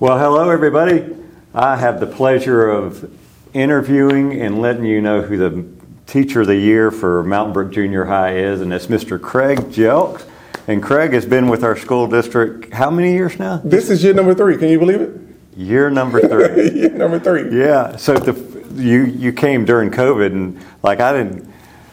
Well, hello, everybody. I have the pleasure of interviewing and letting you know who the Teacher of the Year for Mountain Brook Junior High is, and it's Mr. Craig Jelks. And Craig has been with our school district how many years now? This is year number three. Can you believe it? Year number three. year number three. Yeah. So the, you you came during COVID, and like I didn't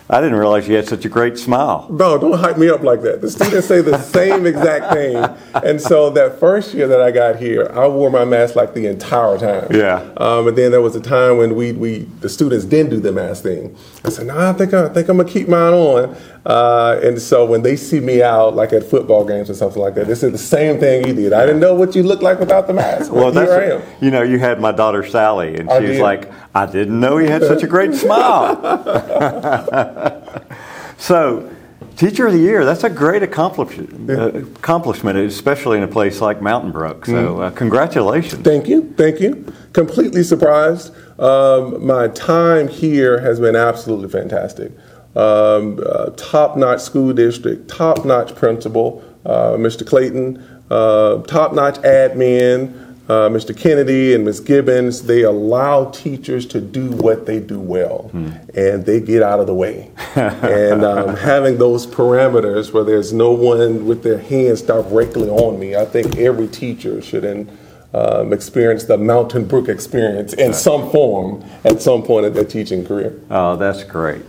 I didn't realize you had such a great smile. No, don't hype me up like that. The students say the same exact thing. And so that first year that I got here, I wore my mask like the entire time. Yeah. Um, and then there was a time when we, we the students didn't do the mask thing. I said, no, I think I, I think I'm gonna keep mine on. Uh, and so when they see me out, like at football games or something like that, they say the same thing you did. I didn't know what you looked like without the mask. Well, here that's I am. you know you had my daughter Sally, and I did. like, I didn't know he had such a great smile. so, Teacher of the Year, that's a great accomplishment, uh, accomplishment, especially in a place like Mountain Brook. So, Mm-hmm. uh, congratulations. Thank you, thank you. Completely surprised. Um, my time here has been absolutely fantastic. Um, uh, top-notch school district, top-notch principal, uh, Mr. Clayton, uh, top-notch admin, uh, Mr. Kennedy and Ms. Gibbons. They allow teachers to do what they do well, and they get out of the way. and um, having those parameters where there's no one with their hands directly on me, I think every teacher should. In, um, experience the Mountain Brook experience in some form at some point in their teaching career. Oh, that's great.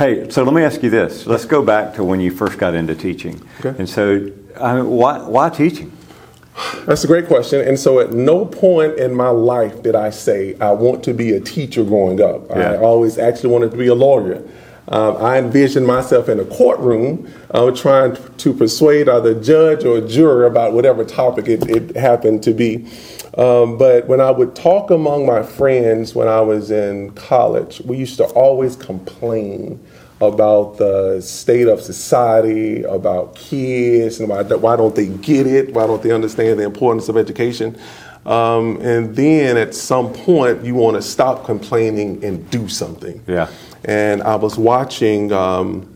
Hey, so let me ask you this. Let's go back to when you first got into teaching. Okay. And so, I mean, why, why teaching? That's a great question. And so, at no point in my life did I say I want to be a teacher growing up. Yeah. I always actually wanted to be a lawyer. Um, I envisioned myself in a courtroom uh, trying to persuade either judge or juror about whatever topic it, it happened to be. Um, but when I would talk among my friends when I was in college, we used to always complain about the state of society, about kids, and why, why don't they get it? Why don't they understand the importance of education? Um, and then at some point, you want to stop complaining and do something. Yeah. And I was watching um,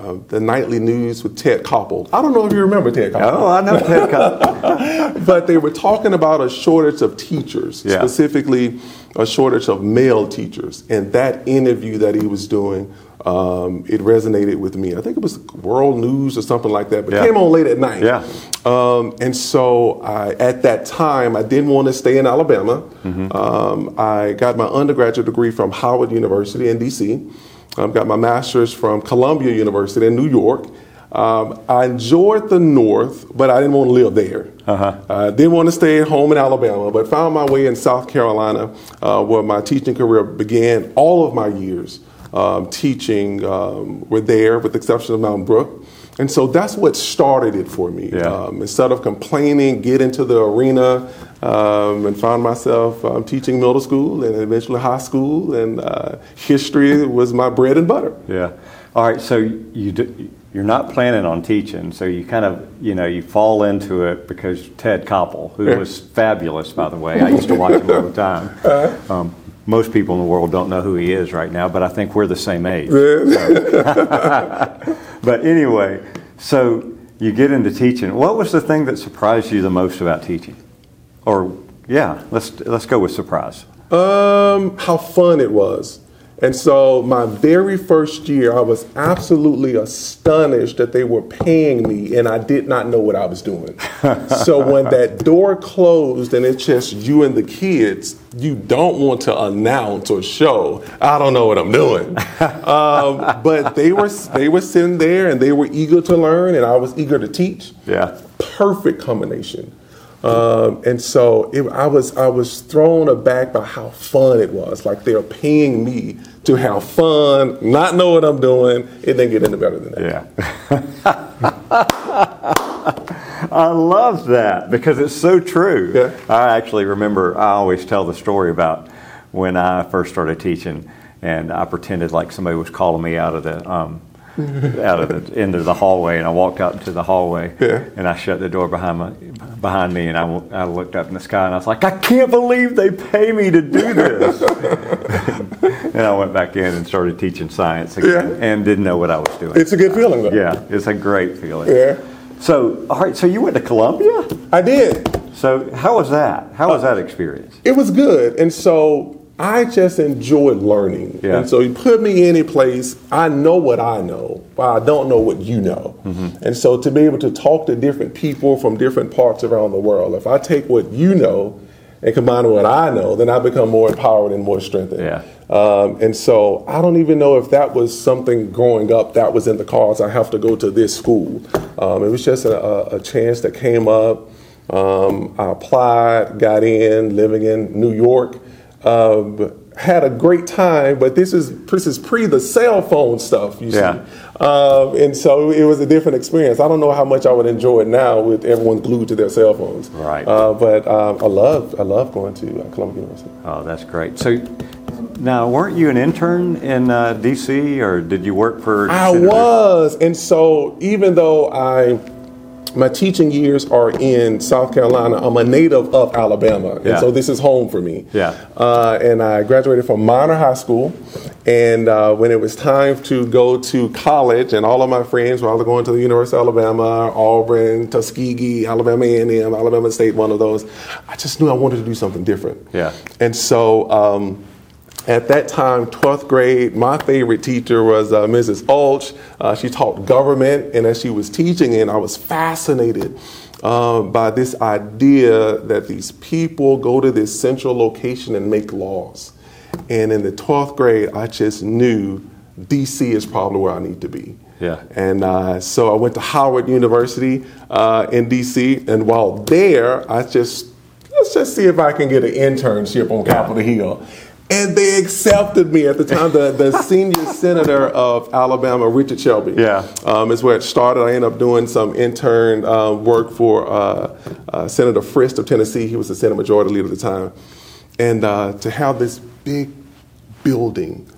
uh, the nightly news with Ted Koppel. I don't know if you remember Ted Koppel Oh, I know Ted Koppel. but they were talking about a shortage of teachers, Yeah. specifically a shortage of male teachers. And that interview that he was doing, um, it resonated with me. I think it was World News or something like that, but Yeah. it came on late at night. Yeah. Um, and so I, at that time, I didn't want to stay in Alabama. Mm-hmm. Um, I got my undergraduate degree from Howard University in D.C. Um, got my master's from Columbia University in New York. Um, I enjoyed the North, but I didn't want to live there. Uh-huh. I didn't want to stay at home in Alabama, but found my way in South Carolina, uh, where my teaching career began. All of my years um, teaching um, were there, with the exception of Mountain Brook. And so that's what started it for me. Yeah. Um, instead of complaining, get into the arena um, and found myself um, teaching middle school and eventually high school, and uh, history was my bread and butter. Yeah. All right. So you do, you're not planning on teaching, so you kind of you know you fall into it because Ted Koppel, who was fabulous by the way, I used to watch him all the time. Uh-huh. Um, most people in the world don't know who he is right now, but I think we're the same age. But anyway, so you get into teaching. What was the thing that surprised you the most about teaching? Or yeah, let's let's go with surprise. Um, how fun it was. And so my very first year, I was absolutely astonished that they were paying me and I did not know what I was doing. so when that door closed and it's just you and the kids, you don't want to announce or show, I don't know what I'm doing. um, but they were, they were sitting there and they were eager to learn and I was eager to teach Yeah. perfect combination. Um, and so it, I was I was thrown aback by how fun it was. Like they're paying me to have fun, not know what I'm doing. It didn't get any better than that. Yeah. I love that because it's so true. Yeah. I actually remember, I always tell the story about when I first started teaching and I pretended like somebody was calling me out of the. Um, out of the end of the hallway, and I walked out into the hallway, Yeah. and I shut the door behind my behind me, and I, I looked up in the sky, and I was like, I can't believe they pay me to do this. and I went back in and started teaching science again, Yeah. and didn't know what I was doing. It's a good feeling though. Yeah, it's a great feeling. Yeah. So, all right, so you went to Columbia? I did. So how was that? How was uh, that experience? It was good. And so I just enjoyed learning. Yeah. And so you put me any place, I know what I know, but I don't know what you know. Mm-hmm. And so to be able to talk to different people from different parts around the world, if I take what you know and combine with what I know, then I become more empowered and more strengthened. Yeah. Um, and so I don't even know if that was something growing up that was in the cards. I have to go to this school. Um, it was just a, a, a chance that came up. Um, I applied, got in, living in New York. Um, had a great time, but this is this is pre the cell phone stuff, you Yeah. see. Um, and so it was a different experience. I don't know how much I would enjoy it now with everyone glued to their cell phones. Right. Uh, but um, I love I love going to uh, Columbia University. Oh, that's great. So now, weren't you an intern in uh, D.C. or did you work for? I was, and so even though I my teaching years are in South Carolina, I'm a native of Alabama, and Yeah. so this is home for me. Yeah. Uh, and I graduated from Minor High School, and uh, when it was time to go to college, and all of my friends were either going to the University of Alabama, Auburn, Tuskegee, Alabama A&M, Alabama State, one of those, I just knew I wanted to do something different. Yeah. And so. Um, at that time, 12th grade, my favorite teacher was uh, Mrs. Ulch. Uh, she taught government, and as she was teaching, and I was fascinated um, by this idea that these people go to this central location and make laws. And in the 12th grade, I just knew DC is probably where I need to be. Yeah. And uh, so I went to Howard University uh, in DC, and while there, I just let's just see if I can get an internship on Capitol Hill. And they accepted me at the time. The, the senior senator of Alabama, Richard Shelby, Yeah. um, is where it started. I ended up doing some intern uh, work for uh, uh, Senator Frist of Tennessee. He was the Senate Majority Leader at the time. And uh, to have this big building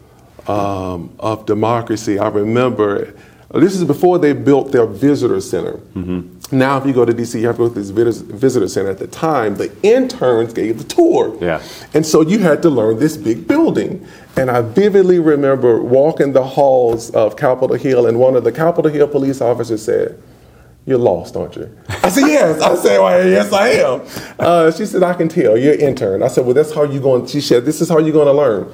um, of democracy, I remember this is before they built their visitor center. Now, if you go to DC, you have to go to this visitor center. At the time, the interns gave the tour. Yeah. And so you had to learn this big building. And I vividly remember walking the halls of Capitol Hill, and one of the Capitol Hill police officers said, You're lost, aren't you? I said, Yes. I said, well, Yes, I am. Uh, she said, I can tell. You're an intern. I said, Well, that's how you're going. She said, This is how you're going to learn.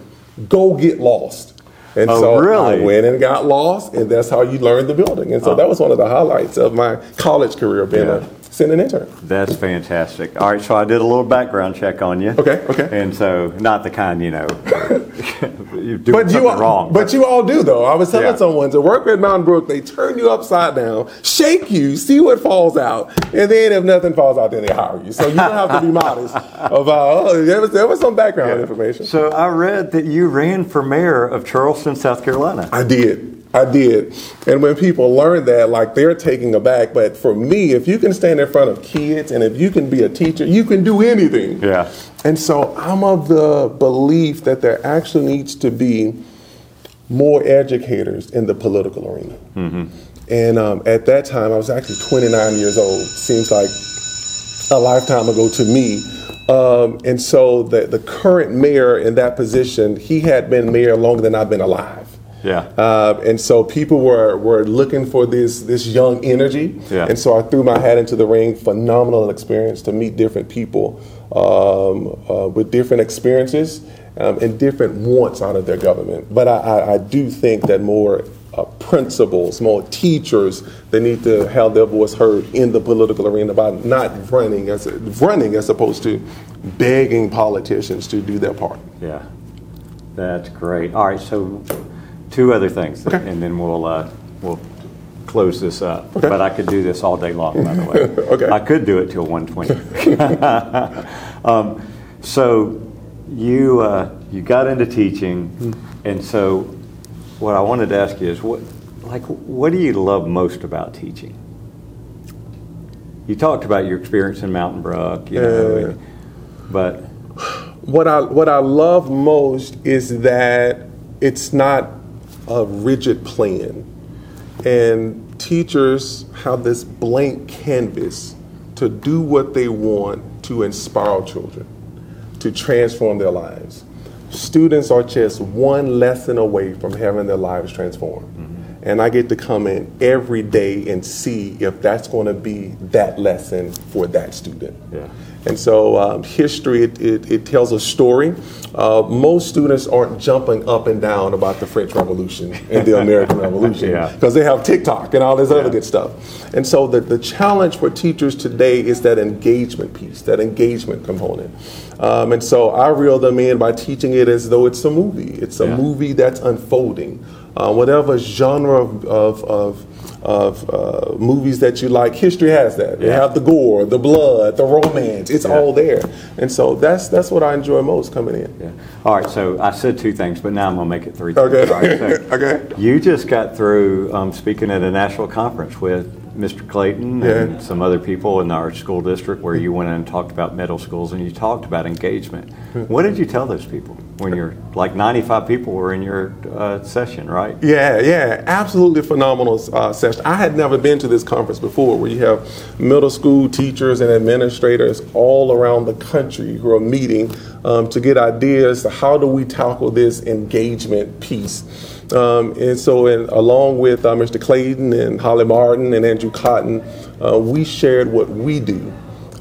Go get lost. And Oh, so really? I went and got lost, and that's how you learn the building. And so oh. that was one of the highlights of my college career, being Yeah. a sitting intern. That's fantastic. All right, so I did a little background check on you. Okay, okay. And so, not the kind, you know, you do But something you all, wrong. But you all do though. I was telling Yeah. someone to work at Mountain Brook, they turn you upside down, shake you, see what falls out, and then if nothing falls out, then they hire you. So you don't have to be modest about. Oh, there was there was some background information. so I read that you ran for mayor of Charleston, South Carolina. I did. I did. And when people learn that, like they're taking aback. But for me, if you can stand in front of kids and if you can be a teacher, you can do anything. Yeah. And so I'm of the belief that there actually needs to be more educators in the political arena. And um, at that time, I was actually 29 years old. Seems like a lifetime ago to me. Um, and so the, the current mayor in that position, he had been mayor longer than I've been alive. Yeah. Uh, and so people were, were looking for this this young energy. Yeah. And so I threw my hat into the ring. Phenomenal experience to meet different people um, uh, with different experiences um, and different wants out of their government. But I, I, I do think that more uh, principals, more teachers, they need to have their voice heard in the political arena by not running as running as opposed to begging politicians to do their part. Yeah. That's great. All right, so two other things, Okay. and then we'll uh, we'll close this up. Okay. But I could do this all day long, by the way. Okay. I could do it till 120. um, so you uh, you got into teaching, and so what I wanted to ask you is what like what do you love most about teaching? You talked about your experience in Mountain Brook, you know, uh, Yeah. but what I what I love most is that it's not a rigid plan, and teachers have this blank canvas to do what they want to inspire children, to transform their lives. Students are just one lesson away from having their lives transformed. Mm-hmm. And I get to come in every day and see if that's going to be that lesson for that student. Yeah. And so um, history, it, it, it, tells a story. Uh, most students aren't jumping up and down about the French Revolution and the American Revolution because yeah. they have TikTok and all this yeah. other good stuff. And so the, the challenge for teachers today is that engagement piece, that engagement component. Um, and so I reel them in by teaching it as though it's a movie. It's a yeah. movie that's unfolding. Uh, whatever genre of, of, of of uh, movies that you like. History has that. They have the gore, the blood, the romance. It's yeah. all there, and so that's that's what I enjoy most coming in. Yeah. All right. So I said two things, but now I'm gonna make it three. Okay. Right, so okay. You just got through um, speaking at a national conference with Mr. Clayton yeah. and some other people in our school district where you went and talked about middle schools and you talked about engagement. What did you tell those people when you're like 95 people were in your uh, session, right? Yeah, yeah, absolutely phenomenal uh, session. I had never been to this conference before where you have middle school teachers and administrators all around the country who are meeting um, to get ideas to how do we tackle this engagement piece. Um, and so, in, along with uh, Mr. Clayton and Holly Martin and Andrew Cotton, uh, we shared what we do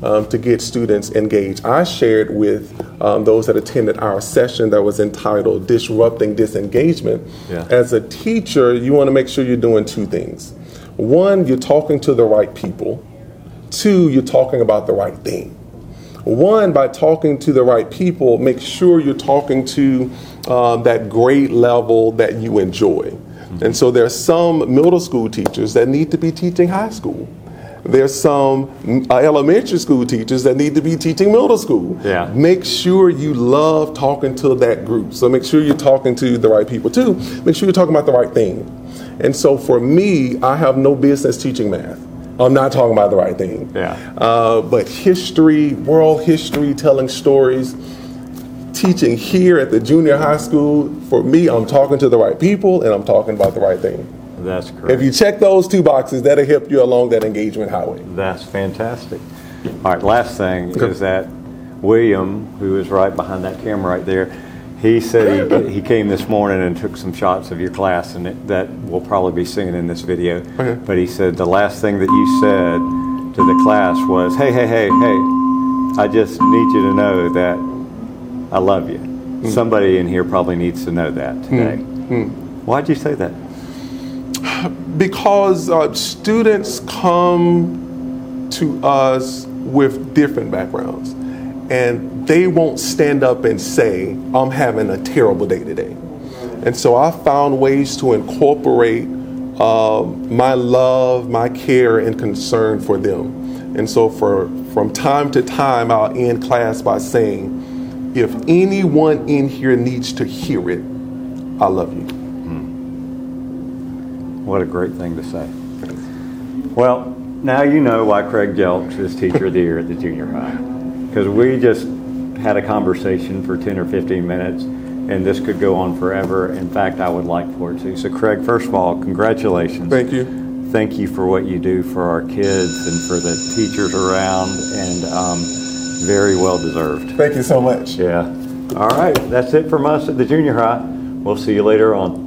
um, to get students engaged. I shared with um, those that attended our session that was entitled Disrupting Disengagement. Yeah. As a teacher, you want to make sure you're doing two things. One, you're talking to the right people. Two, you're talking about the right thing. One, by talking to the right people, make sure you're talking to uh, that grade level that you enjoy. Mm-hmm. And so there's some middle school teachers that need to be teaching high school. There's some uh, elementary school teachers that need to be teaching middle school. Yeah. Make sure you love talking to that group. So make sure you're talking to the right people too. Make sure you're talking about the right thing. And so for me, I have no business teaching math. I'm not talking about the right thing. Yeah. Uh, but history, world history, telling stories, teaching here at the junior high school, for me, I'm talking to the right people and I'm talking about the right thing. That's correct. If you check those two boxes, that'll help you along that engagement highway. That's fantastic. All right, last thing is that William, who is right behind that camera right there, he said he, he came this morning and took some shots of your class, and it, that will probably be seen in this video. Okay. But he said the last thing that you said to the class was, "Hey, hey, hey, hey! I just need you to know that I love you." Mm. Somebody in here probably needs to know that today. Mm. Mm. Why'd you say that? Because uh, students come to us with different backgrounds and they won't stand up and say, I'm having a terrible day today. And so I found ways to incorporate uh, my love, my care, and concern for them. And so for from time to time, I'll end class by saying, if anyone in here needs to hear it, I love you. Hmm. What a great thing to say. Well, now you know why Craig Jelks is Teacher of the Year at the junior high because we just had a conversation for 10 or 15 minutes and this could go on forever. In fact, I would like for it to. So, Craig, first of all, congratulations. Thank you. Thank you for what you do for our kids and for the teachers around, and um, very well deserved. Thank you so much. Yeah. All right, that's it from us at the junior high. We'll see you later on.